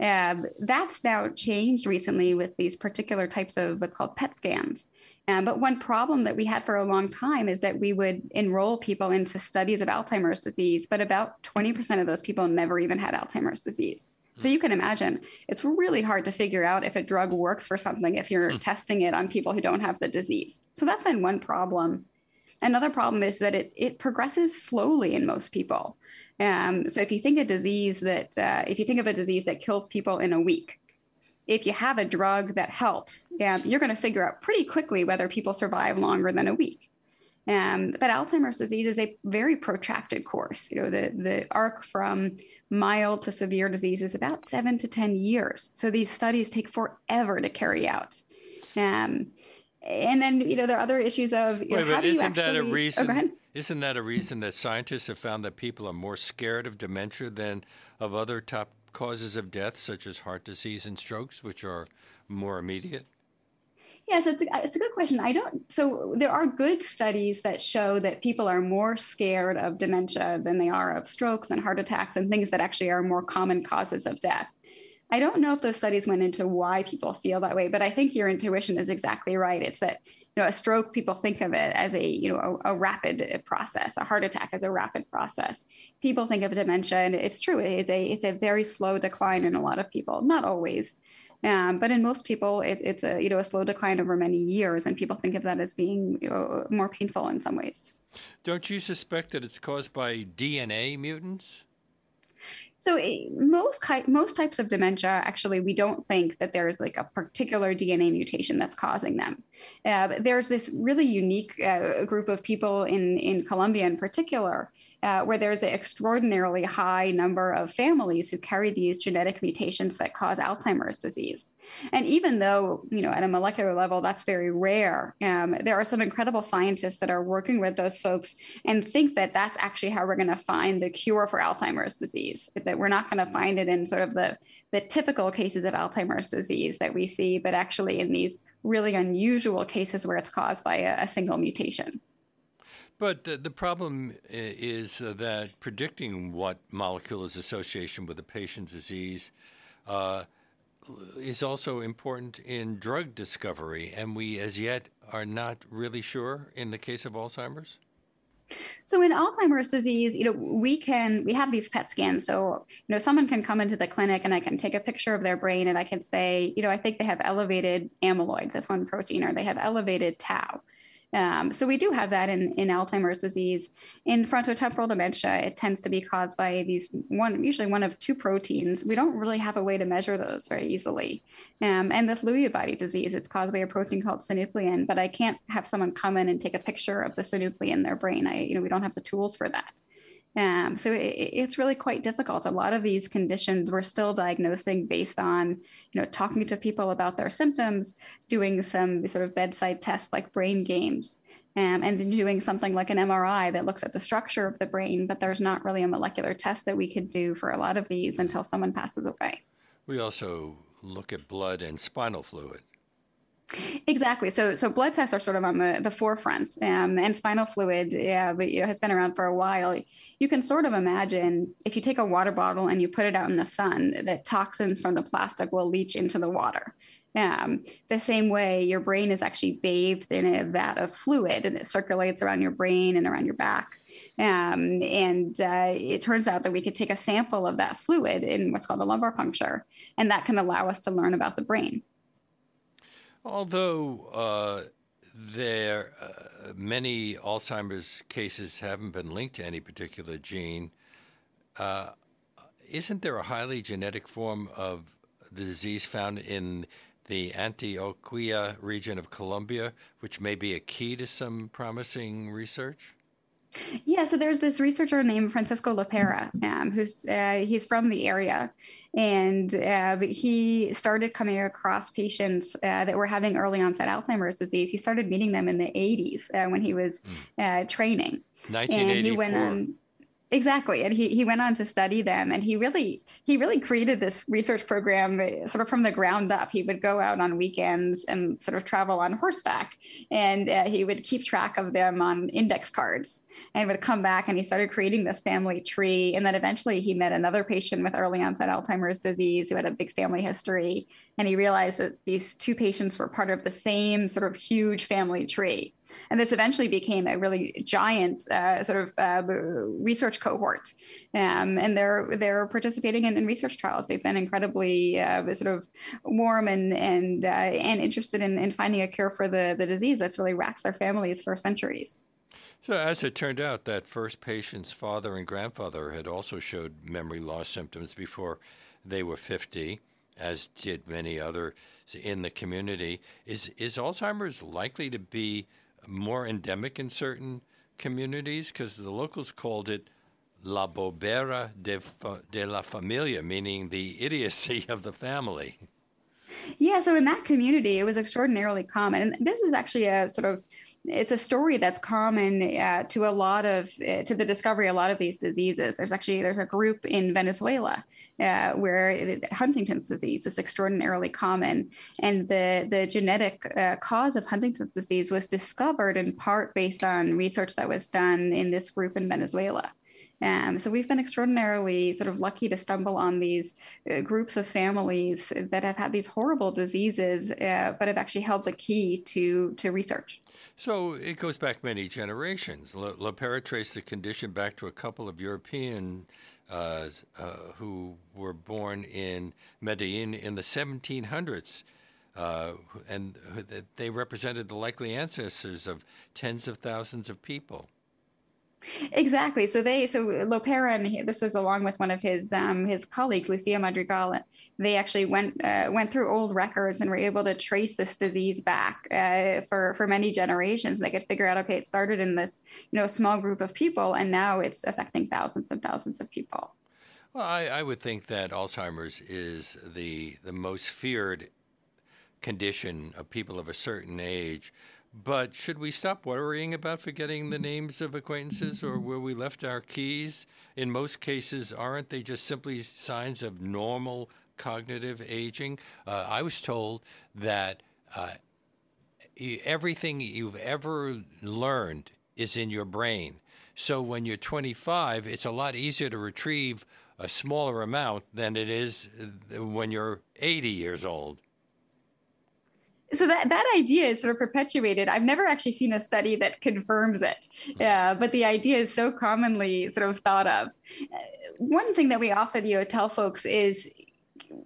Um, that's now changed recently with these particular types of what's called PET scans. Um, but one problem that we had for a long time is that we would enroll people into studies of Alzheimer's disease, but about 20% of those people never even had Alzheimer's disease. So you can imagine it's really hard to figure out if a drug works for something if you're hmm. testing it on people who don't have the disease. So that's been one problem. Another problem is that it, it progresses slowly in most people. Um, so if you think a disease that, uh, if you think of a disease that kills people in a week, if you have a drug that helps, um, you're going to figure out pretty quickly whether people survive longer than a week. Um, but Alzheimer's disease is a very protracted course. You know, the, the arc from mild to severe disease is about seven to 10 years. So these studies take forever to carry out. Um, and then you know there are other issues of you Wait, know, how do isn't you actually, that a reason? Oh, isn't that a reason that scientists have found that people are more scared of dementia than of other top causes of death, such as heart disease and strokes, which are more immediate? Yes, it's a, it's a good question. I don't. So there are good studies that show that people are more scared of dementia than they are of strokes and heart attacks and things that actually are more common causes of death. I don't know if those studies went into why people feel that way, but I think your intuition is exactly right. It's that you know a stroke people think of it as a you know a, a rapid process, a heart attack as a rapid process. People think of dementia, and it's true. It's a it's a very slow decline in a lot of people, not always. Um, but in most people, it, it's a you know a slow decline over many years, and people think of that as being you know, more painful in some ways. Don't you suspect that it's caused by DNA mutants? So eh, most most types of dementia, actually, we don't think that there's like a particular DNA mutation that's causing them. Uh, there's this really unique uh, group of people in in Colombia, in particular, uh, where there's an extraordinarily high number of families who carry these genetic mutations that cause Alzheimer's disease. And even though you know at a molecular level that's very rare, um, there are some incredible scientists that are working with those folks and think that that's actually how we're going to find the cure for Alzheimer's disease that we're not going to find it in sort of the, the typical cases of Alzheimer's disease that we see, but actually in these really unusual cases where it's caused by a, a single mutation. But the, the problem is that predicting what molecule is association with a patient's disease uh, is also important in drug discovery, and we as yet are not really sure in the case of Alzheimer's. So in Alzheimer's disease, you know, we can we have these PET scans. So, you know, someone can come into the clinic and I can take a picture of their brain and I can say, you know, I think they have elevated amyloid, this one protein, or they have elevated tau. Um, so we do have that in, in Alzheimer's disease. In frontotemporal dementia, it tends to be caused by these one, usually one of two proteins. We don't really have a way to measure those very easily. Um, and with Lewy body disease, it's caused by a protein called synuclein, but I can't have someone come in and take a picture of the synuclein in their brain. I, you know, we don't have the tools for that. Um, so it, it's really quite difficult. A lot of these conditions we're still diagnosing based on, you know, talking to people about their symptoms, doing some sort of bedside tests like brain games. um, and then doing something like an MRI that looks at the structure of the brain, but there's not really a molecular test that we could do for a lot of these until someone passes away. We also look at blood and spinal fluid. Exactly. So, so blood tests are sort of on the, the forefront, um, and spinal fluid, yeah, but you know, has been around for a while. You can sort of imagine if you take a water bottle and you put it out in the sun, that toxins from the plastic will leach into the water. Um, the same way, your brain is actually bathed in a vat of fluid, and it circulates around your brain and around your back. Um, and uh, it turns out that we could take a sample of that fluid in what's called a lumbar puncture, and that can allow us to learn about the brain. Although uh, there uh, many Alzheimer's cases haven't been linked to any particular gene, uh, isn't there a highly genetic form of the disease found in the Antioquia region of Colombia, which may be a key to some promising research? Yeah, so there's this researcher named Francisco Lopera, um, who's uh, he's from the area, and uh, he started coming across patients uh, that were having early onset Alzheimer's disease. He started meeting them in the 80s uh, when he was mm. training, 1984. and he went on. Exactly, and he he went on to study them, and he really he really created this research program uh, sort of from the ground up. He would go out on weekends and sort of travel on horseback, and uh, he would keep track of them on index cards, and would come back and he started creating this family tree. And then eventually he met another patient with early onset Alzheimer's disease who had a big family history, and he realized that these two patients were part of the same sort of huge family tree. And this eventually became a really giant uh, sort of uh, research cohort, um, and they're they're participating in, in, research trials. They've been incredibly uh, sort of warm and and uh, and interested in, in finding a cure for the the disease that's really racked their families for centuries. So, as it turned out, that first patient's father and grandfather had also showed memory loss symptoms before they were 50, as did many others in the community. Is, is Alzheimer's likely to be more endemic in certain communities? Because the locals called it la bobera de, de la familia, meaning the idiocy of the family. Yeah, so in that community, it was extraordinarily common. And this is actually a sort of it's a story that's common uh, to a lot of uh, to the discovery of a lot of these diseases. There's actually there's a group in Venezuela uh, where it, Huntington's disease is extraordinarily common, and the the genetic uh, cause of Huntington's disease was discovered in part based on research that was done in this group in Venezuela. Um, so we've been extraordinarily sort of lucky to stumble on these uh, groups of families that have had these horrible diseases, uh, but have actually held the key to to research. So it goes back many generations. Lopera traced the condition back to a couple of European uh, uh, who were born in Medellin in the 1700s. Uh, and they represented the likely ancestors of tens of thousands of people. Exactly. So they, so Lopera, and he, this was along with one of his um, his colleagues, Lucia Madrigal. They actually went uh, went through old records and were able to trace this disease back uh, for for many generations. They could figure out, okay, it started in this you know small group of people, and now it's affecting thousands and thousands of people. Well, I, I would think that Alzheimer's is the the most feared condition of people of a certain age but should we stop worrying about forgetting the names of acquaintances or where we left our keys? In most cases, aren't they just simply signs of normal cognitive aging? Uh, I was told that uh, everything you've ever learned is in your brain. So when you're 25, it's a lot easier to retrieve a smaller amount than it is uh, when you're 80 years old so that that idea is sort of perpetuated. I've never actually seen a study that confirms it, yeah, but the idea is so commonly sort of thought of. One thing that we often you know tell folks is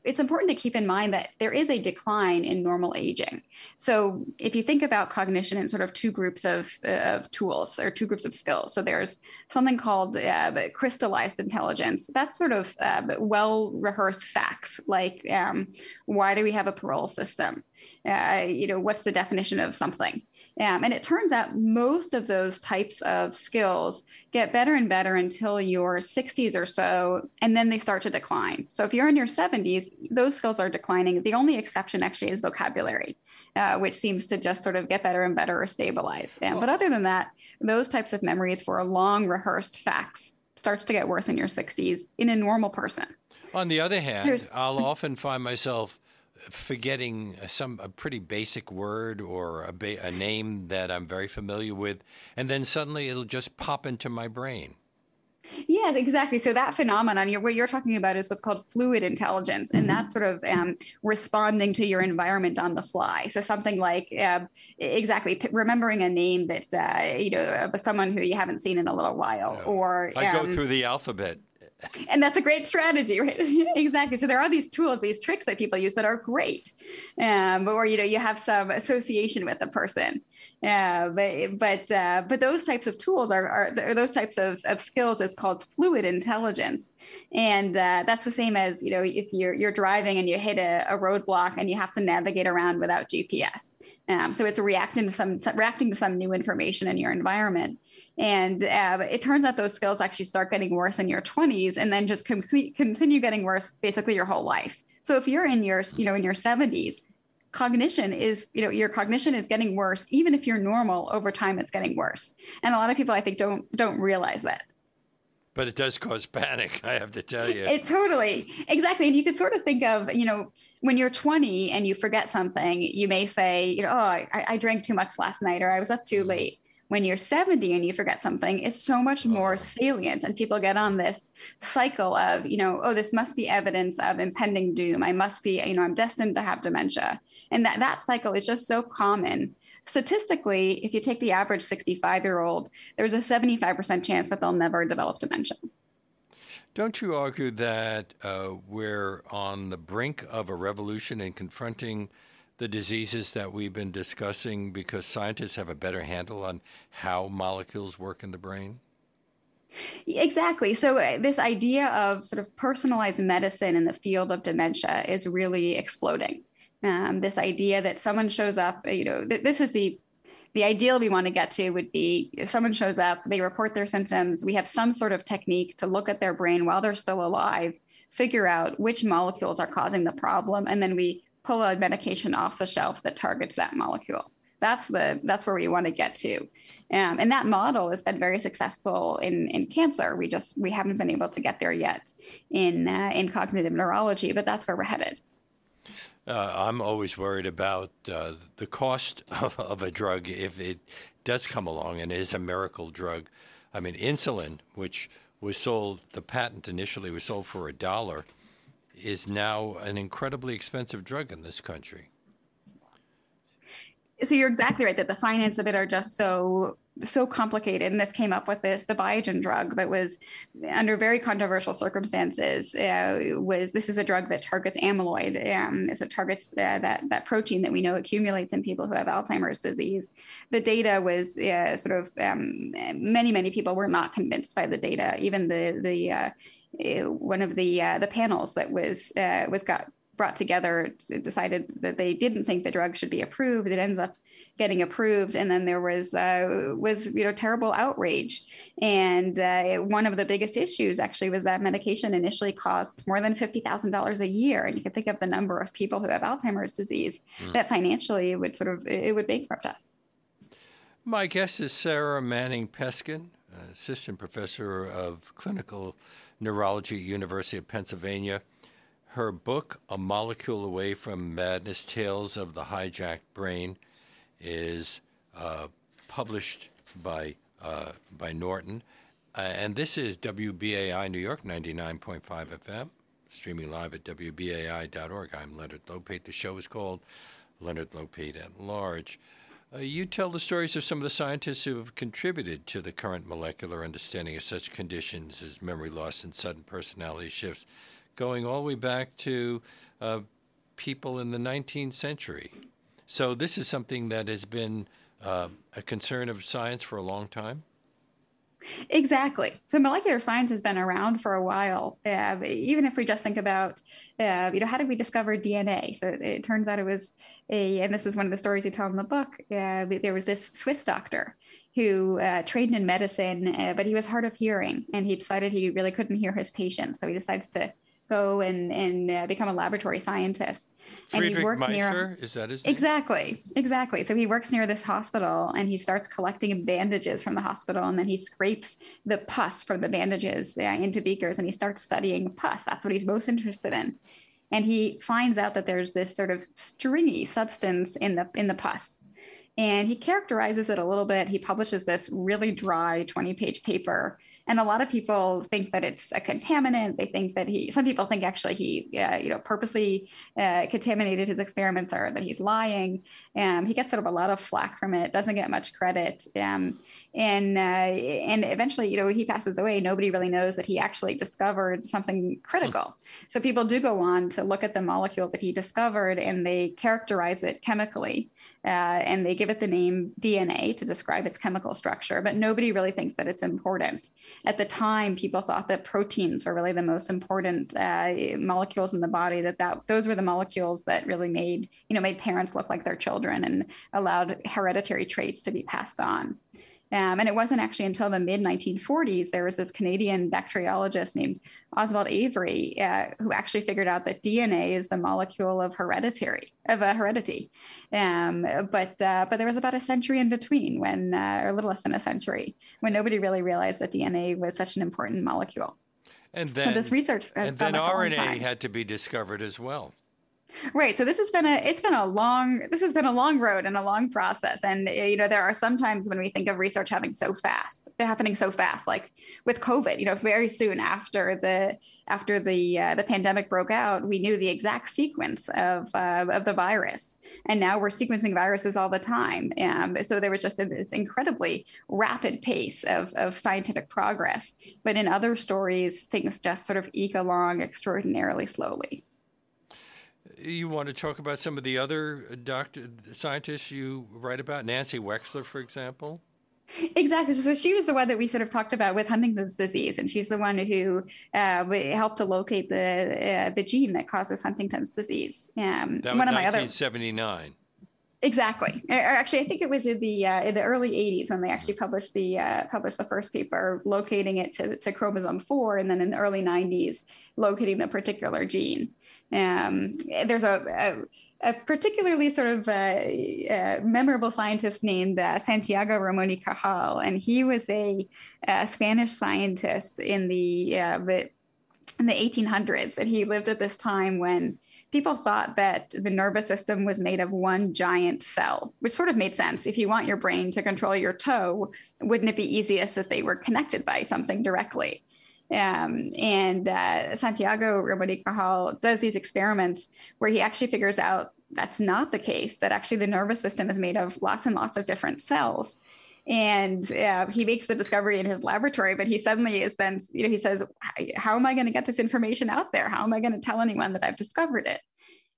it's important to keep in mind that there is a decline in normal aging. So if you think about cognition in sort of two groups of, of tools or two groups of skills, so there's something called uh, crystallized intelligence. That's sort of uh, well rehearsed facts, like um, why do we have a parole system? Uh, you know, what's the definition of something? Um, and it turns out most of those types of skills get better and better until your 60s or so, and then they start to decline. So if you're in your 70s, 40s, those skills are declining. The only exception actually is vocabulary, uh, which seems to just sort of get better and better or stabilize. Yeah, but other than that, those types of memories for long rehearsed facts starts to get worse in your 60s in a normal person. On the other hand, There's, I'll often find myself forgetting some a pretty basic word or a, ba- a name that I'm very familiar with, and then suddenly it'll just pop into my brain. Yes, exactly. So that phenomenon, you're, what you're talking about is what's called fluid intelligence, and that's sort of um, responding to your environment on the fly. So something like uh, exactly p- remembering a name that uh, you know of someone who you haven't seen in a little while, yeah. or um, I go um, through the alphabet and that's a great strategy, right? exactly. So there are these tools, these tricks that people use that are great, um, or you know, you have some association with a person. Uh, but but uh, but those types of tools are, are those types of, of skills is called fluid intelligence, and uh, that's the same as you know if you're you're driving and you hit a, a roadblock and you have to navigate around without GPS. Um, so it's reacting to some reacting to some new information in your environment, and uh, it turns out those skills actually start getting worse in your 20s, and then just complete, continue getting worse basically your whole life. So if you're in your you know in your 70s, cognition is you know your cognition is getting worse even if you're normal over time it's getting worse. And a lot of people i think don't don't realize that but it does cause panic i have to tell you. It totally exactly and you could sort of think of you know when you're 20 and you forget something you may say you know oh i, I drank too much last night or i was up too mm-hmm. late. When you're 70 and you forget something it's so much more salient and people get on this cycle of you know oh this must be evidence of impending doom. I must be you know i'm destined to have dementia. And that that cycle is just so common statistically, if you take the average 65 year old, there's a 75% chance that they'll never develop dementia. Don't you argue that uh, we're on the brink of a revolution in confronting the diseases that we've been discussing because scientists have a better handle on how molecules work in the brain? Exactly. So, uh, this idea of sort of personalized medicine in the field of dementia is really exploding. Um, this idea that someone shows up, you know, th- this is the the ideal we want to get to would be if someone shows up, they report their symptoms, we have some sort of technique to look at their brain while they're still alive, figure out which molecules are causing the problem, and then we pull a medication off the shelf that targets that molecule. That's the that's where we want to get to, um, and that model has been very successful in in cancer. We just we haven't been able to get there yet in uh, in cognitive neurology, but that's where we're headed. Uh, I'm always worried about uh, the cost of, of, a drug if it does come along and is a miracle drug. I mean, insulin, which was sold, the patent initially was sold for a dollar, is now an incredibly expensive drug in this country. So you're exactly right that the finance of it are just so so complicated. And this came up with this the biogen drug that was under very controversial circumstances uh, was this is a drug that targets amyloid um, so it targets uh, that that protein that we know accumulates in people who have alzheimer's disease. The data was uh, sort of um, many many people were not convinced by the data. Even the the uh, one of the uh, the panels that was uh, was got brought together decided that they didn't think the drug should be approved. It ends up getting approved, and then there was uh, was you know terrible outrage. And uh, one of the biggest issues actually was that medication initially cost more than fifty thousand dollars a year, and you can think of the number of people who have Alzheimer's disease mm. that financially it would sort of it would bankrupt us. My guest is Sara Manning Peskin, assistant professor of clinical neurology at University of Pennsylvania. Her book, A Molecule Away from Madness Tales of the Hijacked Brain, is uh, published by, uh, by Norton. Uh, and this is WBAI New York 99.5 FM, streaming live at WBAI.org. I'm Leonard Lopate. The show is called Leonard Lopate at Large. Uh, you tell the stories of some of the scientists who have contributed to the current molecular understanding of such conditions as memory loss and sudden personality shifts going all the way back to uh, people in the 19th century. So this is something that has been uh, a concern of science for a long time. Exactly. So molecular science has been around for a while. Uh, even if we just think about, uh, you know, how did we discover DNA? So it, it, turns out it was a, and this is one of the stories you tell in the book. Uh, there was this Swiss doctor who uh, trained in medicine, uh, but he was hard of hearing, and he decided he really couldn't hear his patients. So he decides to go and and uh, become a laboratory scientist. Friedrich and he worked Miescher, near is that his name? exactly exactly. So he works near this hospital and he starts collecting bandages from the hospital and then he scrapes the pus from the bandages uh, into beakers and he starts studying pus. That's what he's most interested in. And he finds out that there's this sort of stringy substance in the in the pus and he characterizes it a little bit. He publishes this really dry 20 page paper and a lot of people think that it's a contaminant. They think that he, some people think actually he, uh, you know, purposely uh, contaminated his experiments or that he's lying. Um, he gets sort of a lot of flack from it, doesn't get much credit. Um, and, uh, and eventually, you know, he passes away. Nobody really knows that he actually discovered something critical. So people do go on to look at the molecule that he discovered and they characterize it chemically. Uh, and they give it the name DNA to describe its chemical structure, but nobody really thinks that it's important at the time, people thought that proteins were really the most important uh, molecules in the body. That that those were the molecules that really made you know made parents look like their children and allowed hereditary traits to be passed on. Um, and it wasn't actually until the mid 1940s there was this Canadian bacteriologist named Oswald Avery uh, who actually figured out that DNA is the molecule of hereditary of a heredity. Um, but uh, but there was about a century in between when, uh, or a little less than a century, when nobody really realized that DNA was such an important molecule. And then so this research and then RNA had to be discovered as well. Right. So this has been a it's been a long this has been a long road and a long process. And you know, there are some times when we think of research having so fast, happening so fast, like with COVID. You know, very soon after the after the uh, the pandemic broke out, we knew the exact sequence of uh, of the virus, and now we're sequencing viruses all the time. Um, so there was just this incredibly rapid pace of of scientific progress. But in other stories, things just sort of eke along extraordinarily slowly. You want to talk about some of the other doctor scientists you write about, Nancy Wexler, for example? Exactly. So she was the one that we sort of talked about with Huntington's disease, and she's the one who uh, helped to locate the uh, the gene that causes Huntington's disease. Um, that was one of my other seventy nine. Exactly. Actually, I think it was in the uh, in the early '80s when they actually published the uh, published the first paper locating it to, to chromosome four, and then in the early '90s locating the particular gene. Um, there's a, a, a, particularly sort of uh, uh memorable scientist named uh, Santiago Ramon y Cajal, and he was a, a Spanish scientist in the uh, in the 1800s, and he lived at this time when people thought that the nervous system was made of one giant cell, which sort of made sense. If you want your brain to control your toe, wouldn't it be easiest if they were connected by something directly? Um, and uh, Santiago Ramon Cajal does these experiments where he actually figures out that's not the case, that actually the nervous system is made of lots and lots of different cells and uh, he makes the discovery in his laboratory but he suddenly is then you know he says how am i going to get this information out there? How am i going to tell anyone that i've discovered it?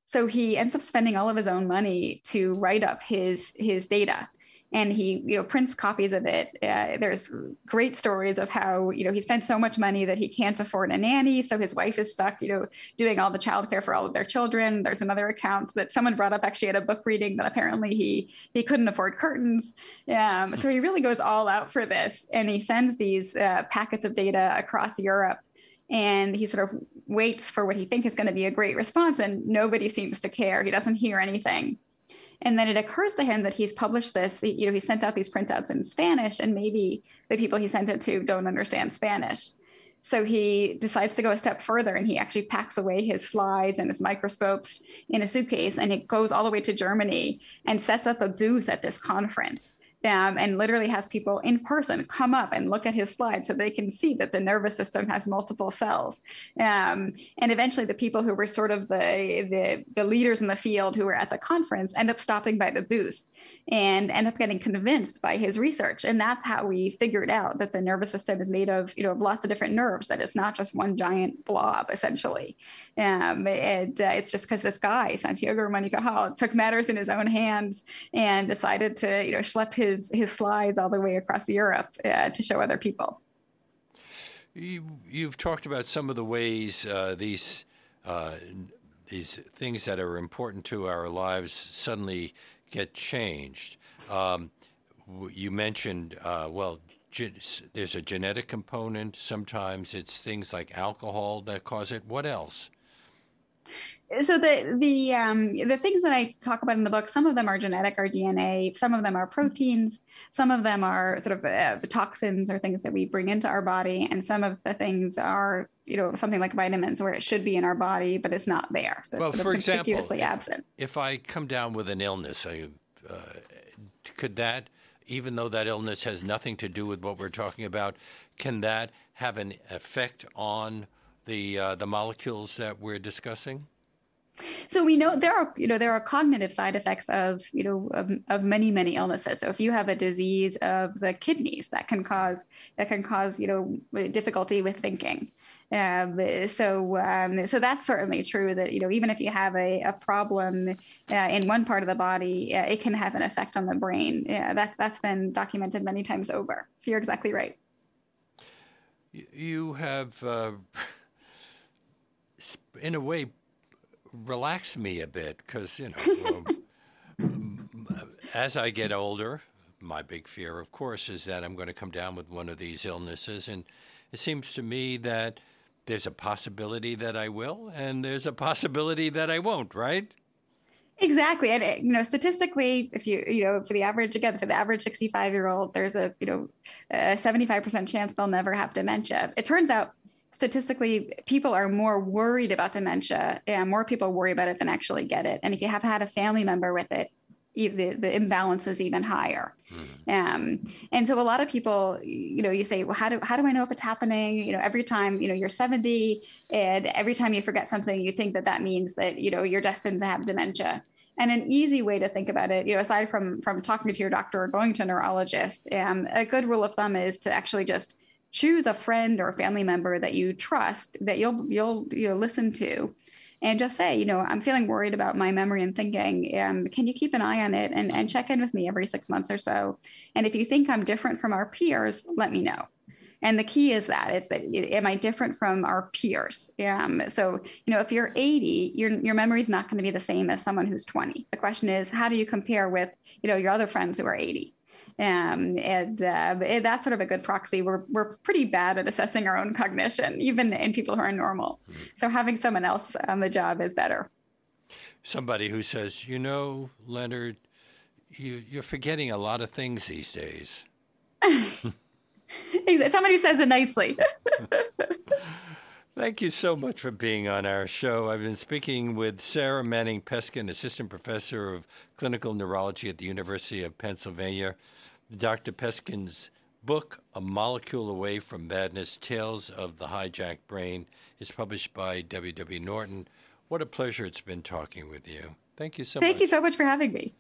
So he ends up spending all of his own money to write up his his data and he you know prints copies of it. Uh, there's great stories of how you know he spent so much money that he can't afford a nanny. So his wife is stuck you know doing all the childcare for all of their children. There's another account that someone brought up actually at a book reading that apparently he he couldn't afford curtains. Um, so he really goes all out for this. And he sends these uh, packets of data across europe. And he sort of waits for what he thinks is going to be a great response. And nobody seems to care. He doesn't hear anything and then it occurs to him that he's published this, you know, he sent out these printouts in Spanish, and maybe the people he sent it to don't understand Spanish. So he decides to go a step further and he actually packs away his slides and his microscopes in a suitcase and it goes all the way to Germany and sets up a booth at this conference um, and literally has people in person come up and look at his slides so they can see that the nervous system has multiple cells. Um, and eventually, the people who were sort of the, the, the leaders in the field who were at the conference end up stopping by the booth and end up getting convinced by his research. And that's how we figured out that the nervous system is made of you know of lots of different nerves. That it's not just one giant blob essentially. Um, and uh, it's just because this guy Santiago Ramon y Cajal took matters in his own hands and decided to you know schlep his his his slides all the way across Europe uh, to show other people. You, have talked about some of the ways uh, these uh, these things that are important to our lives suddenly get changed. Um, you mentioned, uh, well, there's a genetic component. Sometimes it's things like alcohol that cause it. What else? So the the um, the things that I talk about in the book, some of them are genetic or DNA, some of them are proteins, some of them are sort of uh, toxins or things that we bring into our body, and some of the things are you know something like vitamins where it should be in our body but it's not there, so well, it's for example, absent. If I come down with an illness, I, uh, could that, even though that illness has nothing to do with what we're talking about, can that have an effect on the uh, the molecules that we're discussing? So we know there are, you know, there are cognitive side effects of, you know, of, of, many, many illnesses. So if you have a disease of the kidneys, that can cause that can cause, you know, difficulty with thinking. Um, so um, so that's certainly true. That you know, even if you have a, a problem uh, in one part of the body, uh, it can have an effect on the brain. Yeah, that that's been documented many times over. So you're exactly right. You have. Uh, in a way, relax me a bit because, you know, um, as I get older, my big fear, of course, is that I'm going to come down with one of these illnesses. And it seems to me that there's a possibility that I will, and there's a possibility that I won't, right? Exactly. And, you know, statistically, if you, you know, for the average, again, for the average 65 year old, there's a, you know, a 75% chance they'll never have dementia. It turns out statistically, people are more worried about dementia, and more people worry about it than actually get it. And if you have had a family member with it, the, the imbalance is even higher. Mm. Um, and so a lot of people, you know, you say, well, how do, how do I know if it's happening? You know, every time, you know, you're 70 and every time you forget something, you think that that means that, you know, you're destined to have dementia. And an easy way to think about it, you know, aside from, from talking to your doctor or going to a neurologist, um, a good rule of thumb is to actually just choose a friend or a family member that you trust that you'll you'll you know listen to and just say you know i'm feeling worried about my memory and thinking um, can you keep an eye on it and, and check in with me every six months or so? And if you think i'm different from our peers let me know. And the key is that it's that am i different from our peers? Um, so you know if you're 80 your, your memory is not going to be the same as someone who's 20 the question is how do you compare with you know your other friends who are 80 um, and uh, that's sort of a good proxy. We're, we're pretty bad at assessing our own cognition, even in people who are normal. Mm-hmm. So having someone else on the job is better. Somebody who says, you know, Leonard, you, you're forgetting a lot of things these days. Somebody who says it nicely. Thank you so much for being on our show. I've been speaking with Sara Manning Peskin, Assistant Professor of Clinical Neurology at the University of Pennsylvania. Dr. Peskin's book, A Molecule Away from Madness Tales of the Hijacked Brain, is published by W. W. Norton. What a pleasure it's been talking with you. Thank you so Thank much. Thank you so much for having me.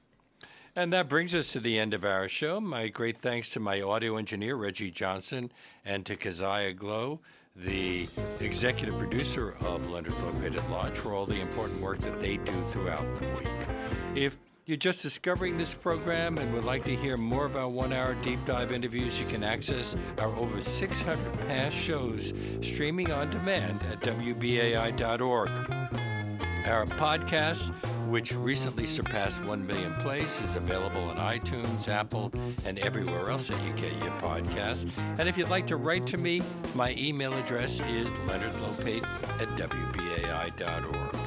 And that brings us to the end of our show. My great thanks to my audio engineer, Reggie Johnson, and to Keziah Glow, the executive producer of Leonard Lopate at Large, for all the important work that they do throughout the week. If you're just discovering this program and would like to hear more of our one hour deep dive interviews, you can access our over 600 past shows streaming on demand at WBAI.org. Our podcast, which recently surpassed 1 million plays, is available on iTunes, Apple, and everywhere else that you get your podcasts. And if you'd like to write to me, my email address is leonardlopate at WBAI.org.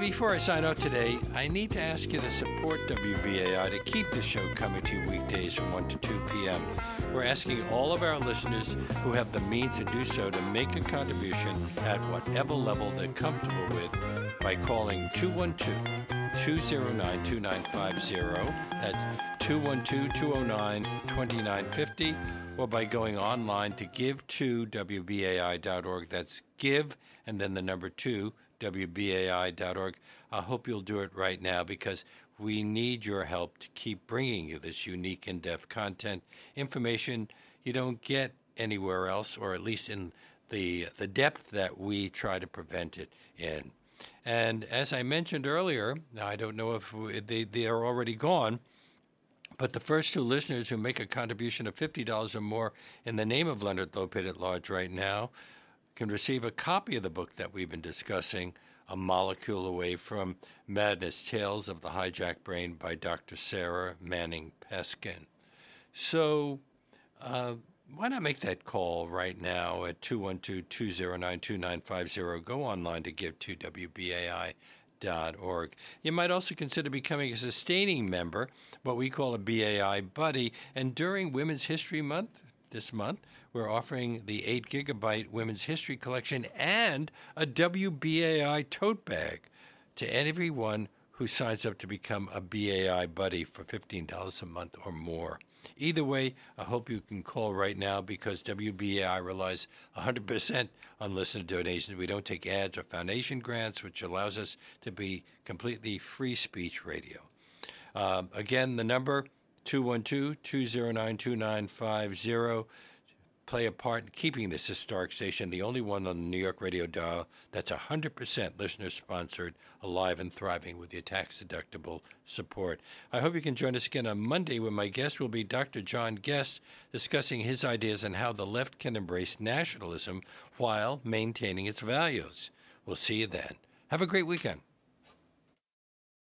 Before I sign out today, I need to ask you to support WBAI to keep the show coming to you weekdays from 1 to 2 p.m. We're asking all of our listeners who have the means to do so to make a contribution at whatever level they're comfortable with by calling 212 209 2950. That's 212 209 2950 or by going online to give to WBAI.org. That's give and then the number two WBAI.org. I hope you'll do it right now because we need your help to keep bringing you this unique in depth content, information you don't get anywhere else, or at least in the, the depth that we try to prevent it in. And as I mentioned earlier, now I don't know if they, they are already gone. But the first two listeners who make a contribution of $50 or more in the name of Leonard Lopate at Large right now can receive a copy of the book that we've been discussing, A Molecule Away from Madness Tales of the Hijacked Brain by Dr. Sara Manning Peskin. So, Uh, why not make that call right now at 212 209 2950? Go online to give to WBAI.org. You might also consider becoming a sustaining member, what we call a BAI buddy. And during Women's History Month, this month, we're offering the 8 gigabyte Women's History Collection and a WBAI tote bag to everyone who signs up to become a BAI buddy for $15 a month or more. Either way, I hope you can call right now because WBAI relies 100% on listener donations. We don't take ads or foundation grants, which allows us to be completely free speech radio. Uh, again, the number 212 209 2950 play a part in keeping this historic station the only one on the New York radio dial that's 100% listener sponsored, alive and thriving with your tax deductible support. I hope you can join us again on Monday when my guest will be Dr. John Guest discussing his ideas on how the left can embrace nationalism while maintaining its values. We'll see you then. Have a great weekend.